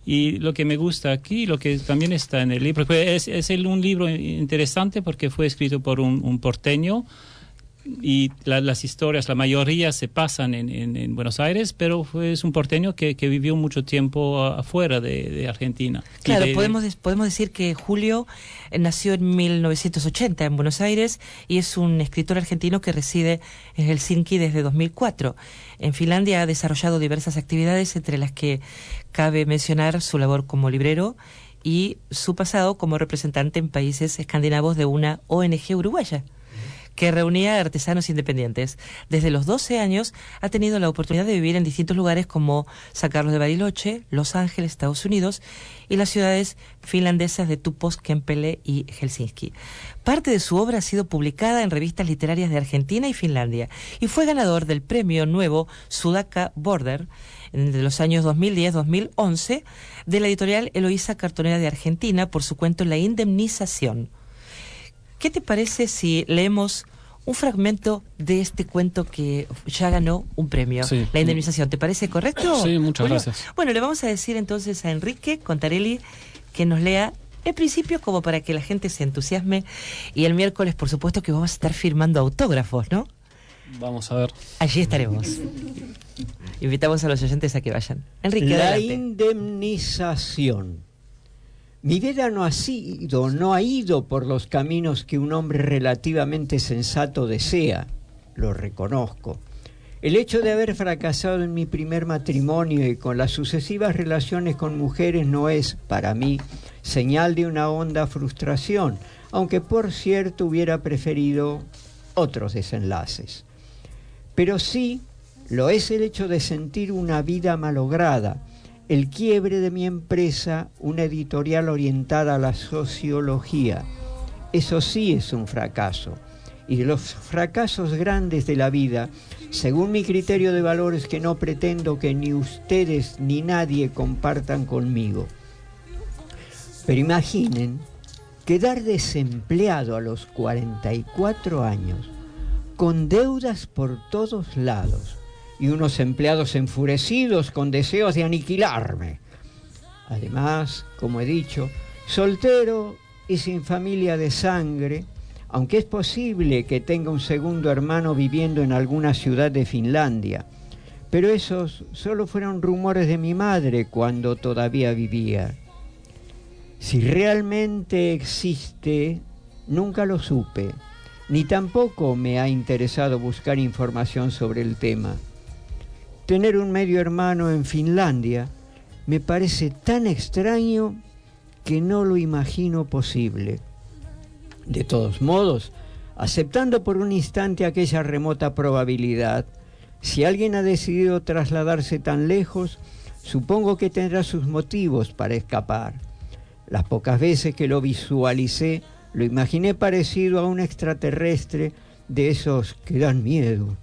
Y lo que me gusta aquí, lo que también está en el libro, pues es, es el- un libro interesante porque fue escrito por un, un porteño y la- las historias, la mayoría se pasan en, en- en Buenos Aires, pero fue, es un porteño que, que vivió mucho tiempo afuera de, de Argentina. Claro, de- de- podemos, podemos decir que Julio eh, nació en 1980 en Buenos Aires y es un escritor argentino que reside en Helsinki desde 2004. En Finlandia ha desarrollado diversas actividades, entre las que cabe mencionar su labor como librero y su pasado como representante en países escandinavos de una ONG uruguaya que reunía artesanos independientes. Desde los 12 años ha tenido la oportunidad de vivir en distintos lugares como San Carlos de Bariloche, Los Ángeles, Estados Unidos y las ciudades finlandesas de Tupos, Kempele y Helsinki. Parte de su obra ha sido publicada en revistas literarias de Argentina y Finlandia y fue ganador del premio nuevo Sudaka Border de los años 2010-2011 de la editorial Eloísa Cartonera de Argentina por su cuento La Indemnización. ¿Qué te parece si leemos un fragmento de este cuento que ya ganó un premio, Sí. La indemnización? ¿Te parece correcto? Sí, muchas Julio? gracias. Bueno, le vamos a decir entonces a Enrique Contarelli que nos lea el principio como para que la gente se entusiasme y el miércoles, por supuesto, que vamos a estar firmando autógrafos, ¿no? Vamos a ver. Allí estaremos. Invitamos a los oyentes a que vayan. Enrique, La adelante. indemnización. Mi vida no ha sido, no ha ido por los caminos que un hombre relativamente sensato desea, lo reconozco. El hecho de haber fracasado en mi primer matrimonio y con las sucesivas relaciones con mujeres no es, para mí, señal de una honda frustración, aunque por cierto hubiera preferido otros desenlaces. Pero sí lo es el hecho de sentir una vida malograda, el quiebre de mi empresa, una editorial orientada a la sociología. Eso sí es un fracaso. Y los fracasos grandes de la vida, según mi criterio de valores que no pretendo que ni ustedes ni nadie compartan conmigo. Pero imaginen quedar desempleado a los 44 años, con deudas por todos lados y unos empleados enfurecidos con deseos de aniquilarme. Además, como he dicho, soltero y sin familia de sangre, aunque es posible que tenga un segundo hermano viviendo en alguna ciudad de Finlandia. Pero esos solo fueron rumores de mi madre cuando todavía vivía. Si realmente existe, nunca lo supe, ni tampoco me ha interesado buscar información sobre el tema. Tener un medio hermano en Finlandia me parece tan extraño que no lo imagino posible. De todos modos, aceptando por un instante aquella remota probabilidad, si alguien ha decidido trasladarse tan lejos, supongo que tendrá sus motivos para escapar. Las pocas veces que lo visualicé, lo imaginé parecido a un extraterrestre de esos que dan miedo.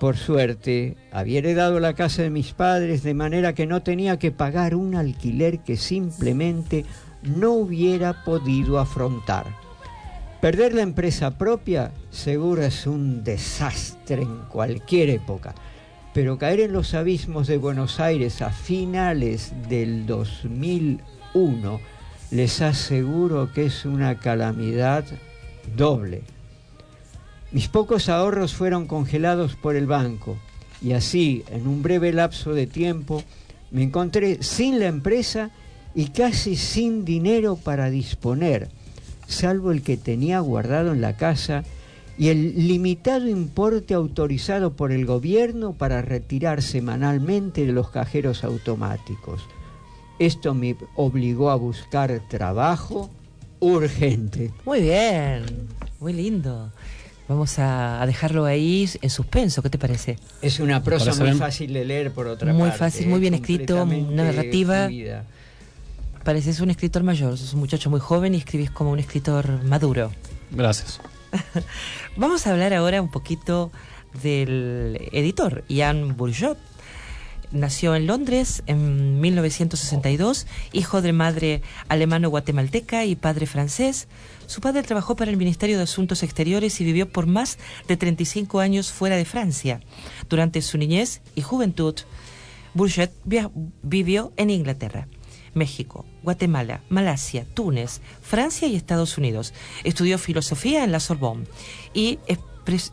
Por suerte, había heredado la casa de mis padres de manera que no tenía que pagar un alquiler que simplemente no hubiera podido afrontar. Perder la empresa propia seguro es un desastre en cualquier época, pero caer en los abismos de Buenos Aires a finales del 2001 les aseguro que es una calamidad doble. Mis pocos ahorros fueron congelados por el banco y así, en un breve lapso de tiempo, me encontré sin la empresa y casi sin dinero para disponer, salvo el que tenía guardado en la casa y el limitado importe autorizado por el gobierno para retirar semanalmente de los cajeros automáticos. Esto me obligó a buscar trabajo urgente. Muy bien, muy lindo. Vamos a, a dejarlo ahí en suspenso, ¿qué te parece? Es una prosa muy bien. fácil de leer por otra Muy parte. fácil, muy bien escrito, una narrativa. fluida. Pareces un escritor mayor, sos un muchacho muy joven y escribís como un escritor maduro. Gracias. [LAUGHS] Vamos a hablar ahora un poquito del editor, Ian Bourgeot. Nació en Londres en 1962, hijo de madre alemano-guatemalteca y padre francés. Su padre trabajó para el Ministerio de Asuntos Exteriores y vivió por más de 35 años fuera de Francia. Durante su niñez y juventud, Bourgeot via- vivió en Inglaterra. México, Guatemala, Malasia, Túnez, Francia y Estados Unidos. Estudió filosofía en la Sorbonne y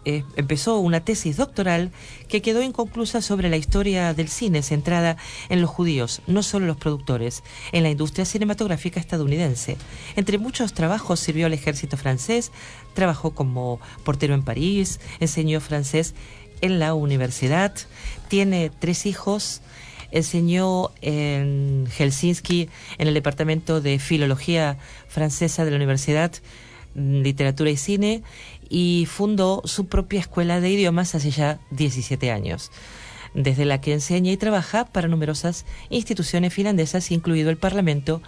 eh, empezó una tesis doctoral que quedó inconclusa sobre la historia del cine centrada en los judíos, no solo los productores, en la industria cinematográfica estadounidense. Entre muchos trabajos sirvió al ejército francés, trabajó como portero en París, enseñó francés en la universidad, tiene tres hijos, enseñó en Helsinki en el departamento de filología francesa de la universidad, mm, literatura y cine, y fundó su propia escuela de idiomas hace ya 17 años, desde la que enseña y trabaja para numerosas instituciones finlandesas, incluido el Parlamento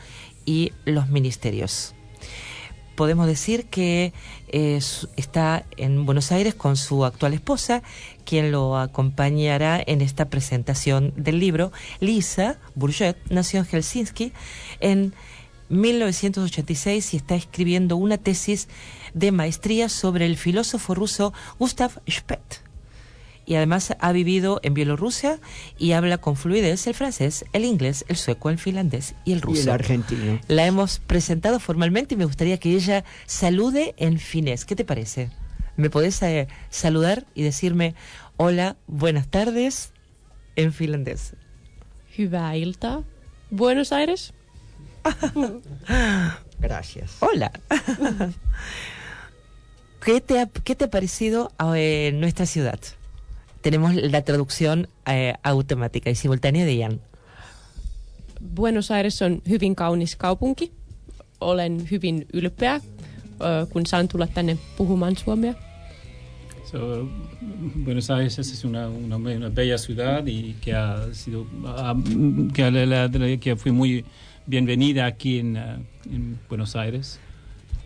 y los ministerios podemos decir que eh, está en Buenos Aires con su actual esposa, quien lo acompañará en esta presentación del libro. Lisa Bourget nació en Helsinki en 1986 y está escribiendo una tesis de maestría sobre el filósofo ruso Gustav Spett y además ha vivido en Bielorrusia y habla con fluidez el francés, el inglés, el sueco, el finlandés y el ruso. Y el argentino. La hemos presentado formalmente y me gustaría que ella salude en finés. ¿Qué te parece? ¿Me podés eh, saludar y decirme hola, buenas tardes en finlandés? Hyvää iltaa. Buenos Aires. [LAUGHS] Gracias. Hola. [LAUGHS] ¿Qué te ha, qué te ha parecido eh, nuestra ciudad? Tenemos la traducción eh, automática y simultánea de Ian. Buenos Aires on hyvin kaunis kaupunki. Olen hyvin ylpeä, ö, kun saan tulla tänne puhumaan suomea. So, Buenos Aires es una, una, una bella ciudad y que ha sido que, la- la- que fue muy bienvenida aquí en, en Buenos Aires.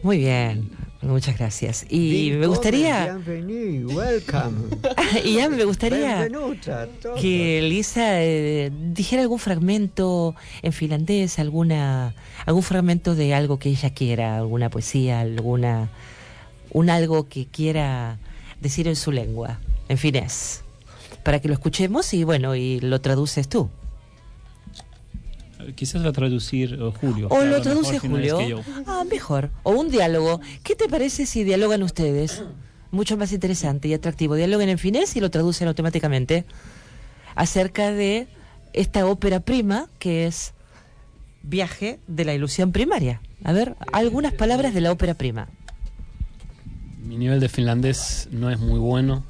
Muy bien, muchas gracias. Y me gustaría. [LAUGHS] Ian, me gustaría que Lisa eh, dijera algún fragmento en finlandés, alguna algún fragmento de algo que ella quiera, alguna poesía, alguna un algo que quiera decir en su lengua, en finés, para que lo escuchemos y bueno, y lo traduces tú. Quizás va a traducir eh, Julio. O lo traduce mejor Julio. que. Ah, mejor. O un diálogo. ¿Qué te parece si dialogan ustedes? Mucho más interesante y atractivo. Dialoguen en finés y lo traducen automáticamente acerca de esta ópera prima que es Viaje de la ilusión primaria. A ver, algunas palabras de la ópera prima. Mi nivel de finlandés no es muy bueno.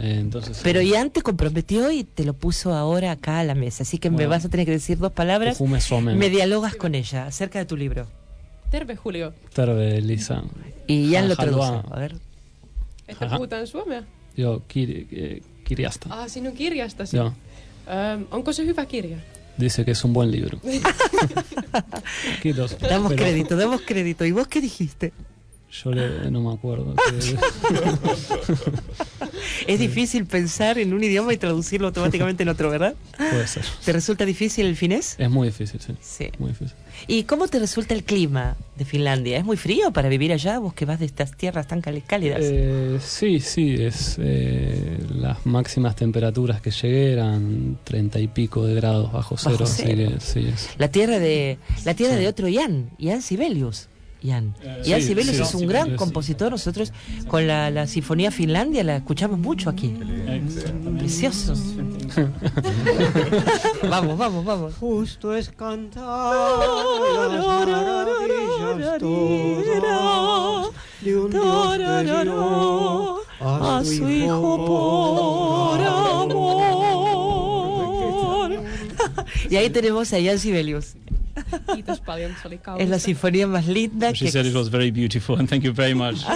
Eh, entonces, Pero Ian te comprometió y te lo puso ahora acá a la mesa. Así que me vas a tener que decir dos palabras. Me dialogas con ella acerca de tu libro. Terve Julio. Terve Lisa. Y Ian lo Haluaa- traduce. A ver. Aha. puhutaan suomea. Joo, kir, eh, kirjasta. Ah, sinun kirjastasi. Joo. Ö, onko se hyvä kirja? Dice que es un buen libro. [LAUGHS] Kiitos. Damos Pero crédito, damos crédito. ¿Y vos qué dijiste? Yo le- no me acuerdo. [LAUGHS] [LAUGHS] Es difícil pensar en un idioma y traducirlo automáticamente en otro, ¿verdad? puede ser. ¿Te resulta difícil el finés? Es muy difícil, sí. Sí. Muy difícil. ¿Y cómo te resulta el clima de Finlandia? ¿Es muy frío para vivir allá? Vos que vas de estas tierras tan cálidas. Eh, sí, sí, es eh, las máximas temperaturas que llegué eran treinta y pico de grados bajo cero, Bajo así cero. que sí es. La tierra de la tierra Sí. de otro Ian, Ian Sibelius. Ian. Eh, Ian sí, Sibelius sí, es un sí, gran sí. compositor. Nosotros con la, la Sinfonía Finlandia la escuchamos mucho aquí. Precioso. [LAUGHS] vamos, vamos, vamos. Justo es cantar las maravillas todas de un Dios a su Hijo por amor. [LAUGHS] Y ahí tenemos a Ian Sibelius. Kiitos paljon, se oli Es la sinfonía más linda She que said it was very beautiful and thank you very much. [LAUGHS]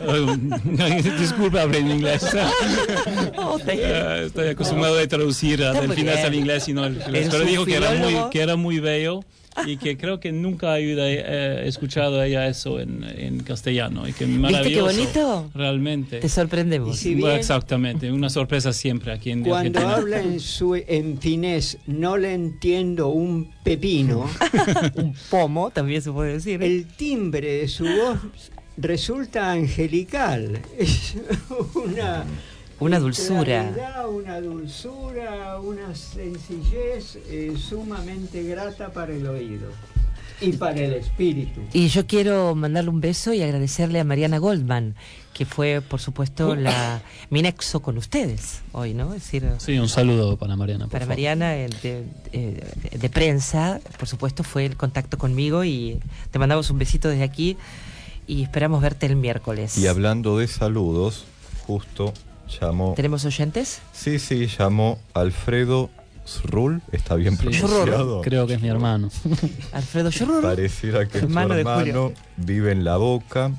Um, [LAUGHS] Disculpa hablar en inglés. [LAUGHS] Oh, Estoy acostumbrado a traducir Está del muy finés bien. al inglés y no al Pero dijo que era, muy, que era muy bello y que creo que nunca había eh, escuchado ella eso en, en castellano. Y que ¿Viste qué maravilloso. bonito? Realmente. Te sorprendemos. Si Bueno, bien exactamente, una sorpresa siempre aquí en cuando Argentina. habla en, su, en finés no le entiendo un pepino, [LAUGHS] Un pomo, también se puede decir. el timbre de su voz resulta angelical. [LAUGHS] Es una Una dulzura. claridad, una dulzura, una sencillez eh, sumamente grata para el oído y para el espíritu. Y yo quiero mandarle un beso y agradecerle a Mariana Goldman, que fue, por supuesto, la, mi nexo con ustedes hoy, ¿no? Es decir, Sí, un saludo para Mariana. por para favor. Mariana el de, eh, de prensa, por supuesto, fue el contacto conmigo y te mandamos un besito desde aquí y esperamos verte el miércoles. Y hablando de saludos, justo llamó. ¿Tenemos oyentes? Sí, sí, llamó Alfredo Zrul, está bien Sí, pronunciado. Creo que es mi hermano. Alfredo Churrur. Pareciera que Hermano tu hermano vive en La Boca.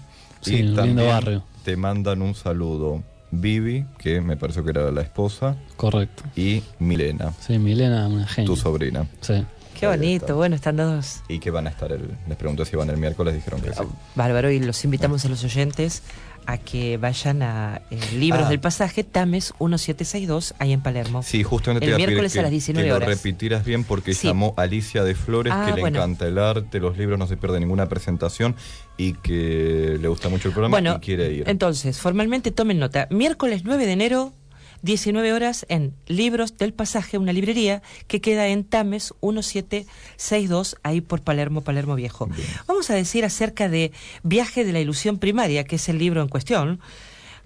Sí, y un lindo también barrio. te mandan un saludo. Vivi, que me pareció que era la esposa, Correcto. y Milena, Sí, Milena, una genia. tu sobrina. Sí. Qué bonito, está. bueno, están dos Y que van a estar el. Les pregunté si van el miércoles, dijeron que sí. Bárbaro, y los invitamos a los oyentes a que vayan a eh, Libros Ah. del Pasaje, Tames 1762, ahí en Palermo. Sí, justamente El te a miércoles que, a las 19 que horas. lo repitieras bien porque Sí. llamó Alicia de Flores, Ah, que le bueno. encanta el arte, los libros, no se pierde ninguna presentación y que le gusta mucho el programa Bueno, y quiere ir. entonces, formalmente tomen nota. Miércoles 9 de enero, 19 horas, en Libros del Pasaje, una librería que queda en Tames 1762, ahí por Palermo, Palermo Viejo. Bien. Vamos a decir acerca de Viaje de la Ilusión Primaria, que es el libro en cuestión,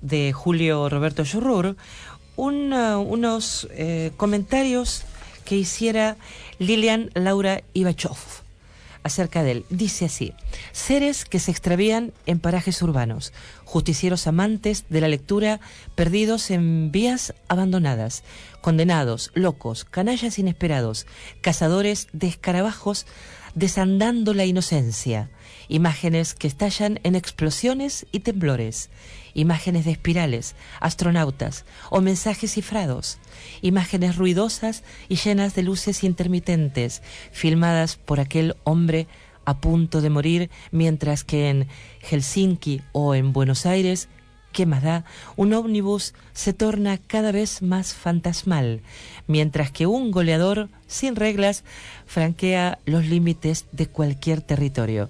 de Julio Roberto Churrur, un, unos eh, comentarios que hiciera Lilian Laura Ivachov acerca de él. Dice así, seres que se extravían en parajes urbanos, justicieros amantes de la lectura, perdidos en vías abandonadas, condenados, locos, canallas inesperados, cazadores de escarabajos, desandando la inocencia, imágenes que estallan en explosiones y temblores, imágenes de espirales, astronautas o mensajes cifrados, imágenes ruidosas y llenas de luces intermitentes, filmadas por aquel hombre a punto de morir, mientras que en Helsinki o en Buenos Aires, ¿qué más da? Un ómnibus se torna cada vez más fantasmal, mientras que un goleador sin reglas franquea los límites de cualquier territorio.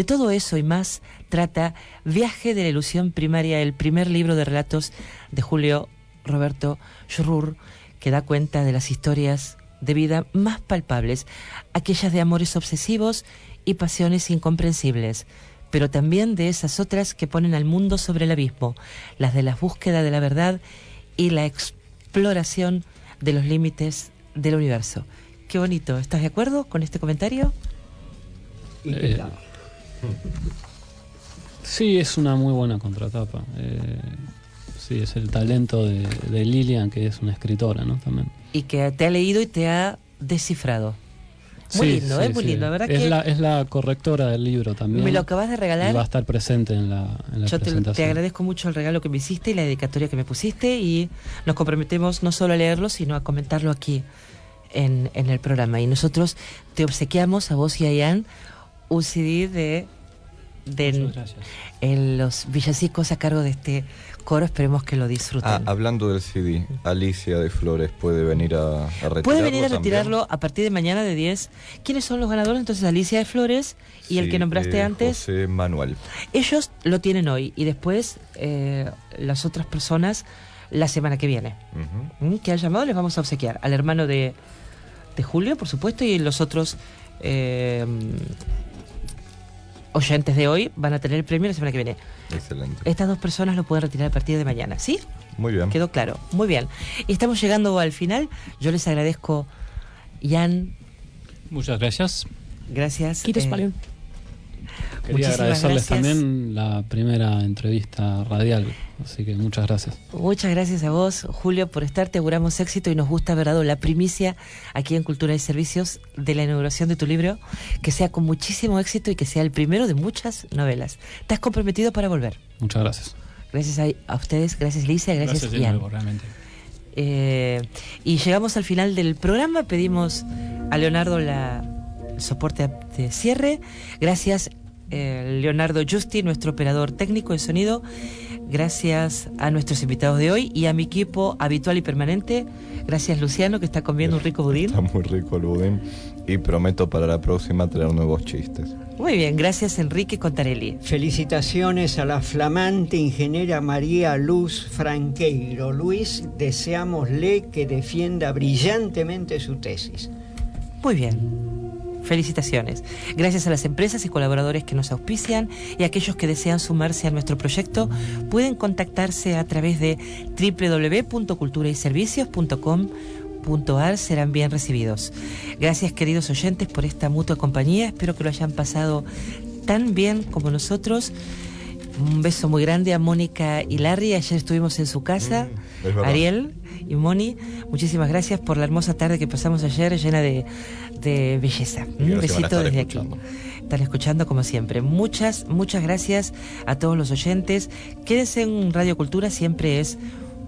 De todo eso y más trata Viaje de la Ilusión Primaria, el primer libro de relatos de Julio Roberto Schurrur, que da cuenta de las historias de vida más palpables, aquellas de amores obsesivos y pasiones incomprensibles, pero también de esas otras que ponen al mundo sobre el abismo, las de la búsqueda de la verdad y la exploración de los límites del universo. Qué bonito, ¿estás de acuerdo con este comentario? ¿Y qué Eh? Sí, es una muy buena contratapa. Eh, sí, es el talento de, de Lilian, que es una escritora, ¿no? También. Y que te ha leído y te ha descifrado. Muy Sí, lindo, sí, ¿eh? Muy lindo, la verdad es que La, es la correctora del libro también. me lo acabas de y va a regalar. estar presente en la, en la Yo te, te presentación. agradezco mucho el regalo que me hiciste y la dedicatoria que me pusiste y nos comprometemos no solo a leerlo, sino a comentarlo aquí en, en el programa. Y nosotros te obsequiamos a vos y a Ian un CD de, de Muchas gracias. en los villancicos a cargo de este coro. Esperemos que lo disfruten. Ah, hablando del CD, Alicia de Flores puede venir a, a retirarlo. Puede venir a también? retirarlo a partir de mañana de 10. ¿Quiénes son los ganadores? Entonces Alicia de Flores y el que nombraste eh, antes. José Manuel. Ellos lo tienen hoy y después eh, las otras personas la semana que viene. Ujú. ¿Mm? Que ha llamado les vamos a obsequiar. Al hermano de, de Julio, por supuesto, y los otros eh, oyentes de hoy van a tener el premio la semana que viene. Excelente. Estas dos personas lo pueden retirar a partir de mañana, ¿sí? Muy bien. Quedó claro. Muy bien. Y estamos llegando al final. Yo les agradezco, Jan, Muchas gracias. gracias. Kiitos eh. Quería Muchísimas agradecerles gracias. también la primera entrevista radial. Así que muchas gracias. Muchas gracias a vos, Julio, por estar. Te auguramos éxito y nos gusta haber dado la primicia aquí en Cultura y Servicios de la inauguración de tu libro. Que sea con muchísimo éxito y que sea el primero de muchas novelas. ¿Estás comprometido para volver? Muchas gracias. Gracias a, a ustedes, gracias Lisa, gracias, de Ian. nuevo, realmente. Eh, y llegamos al final del programa. Pedimos a Leonardo la, el soporte de cierre. Gracias, eh, Leonardo Justi, nuestro operador técnico de sonido. Gracias a nuestros invitados de hoy y a mi equipo habitual y permanente. Gracias Luciano que está comiendo un rico budín. Está muy rico el budín y prometo para la próxima traer nuevos chistes. Muy bien, gracias Enrique Contarelli. Felicitaciones a la flamante ingeniera María Luz Franqueiro. Luis, deseámosle que defienda brillantemente su tesis. Muy bien. Felicitaciones. Gracias a las empresas y colaboradores que nos auspician y aquellos que desean sumarse a nuestro proyecto, pueden contactarse a través de www.culturayservicios.com.ar serán bien recibidos. Gracias queridos oyentes por esta mutua compañía, espero que lo hayan pasado tan bien como nosotros. Un beso muy grande a Mónica y Larry, ayer estuvimos en su casa, Mm. Ariel y Moni, muchísimas gracias por la hermosa tarde que pasamos ayer llena de, de belleza. Un besito desde escuchando. aquí. Están escuchando como siempre. Muchas, muchas gracias a todos los oyentes. Quédense en Radio Cultura, siempre es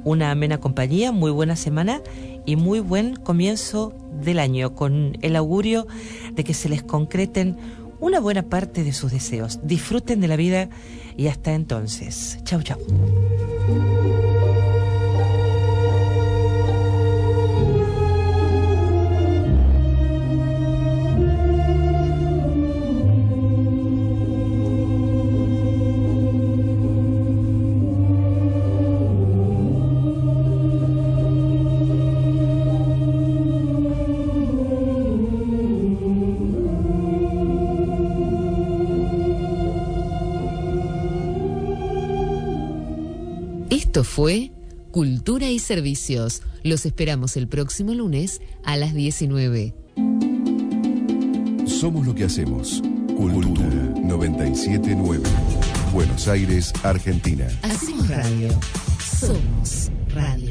una amena compañía, muy buena semana y muy buen comienzo del año, con el augurio de que se les concreten una buena parte de sus deseos. Disfruten de la vida y hasta entonces. Chau, chau. Esto fue Cultura y Servicios. Los esperamos el próximo lunes a las 19. Somos lo que hacemos. Cultura 979. Buenos Aires, Argentina. Hacemos radio. Somos radio.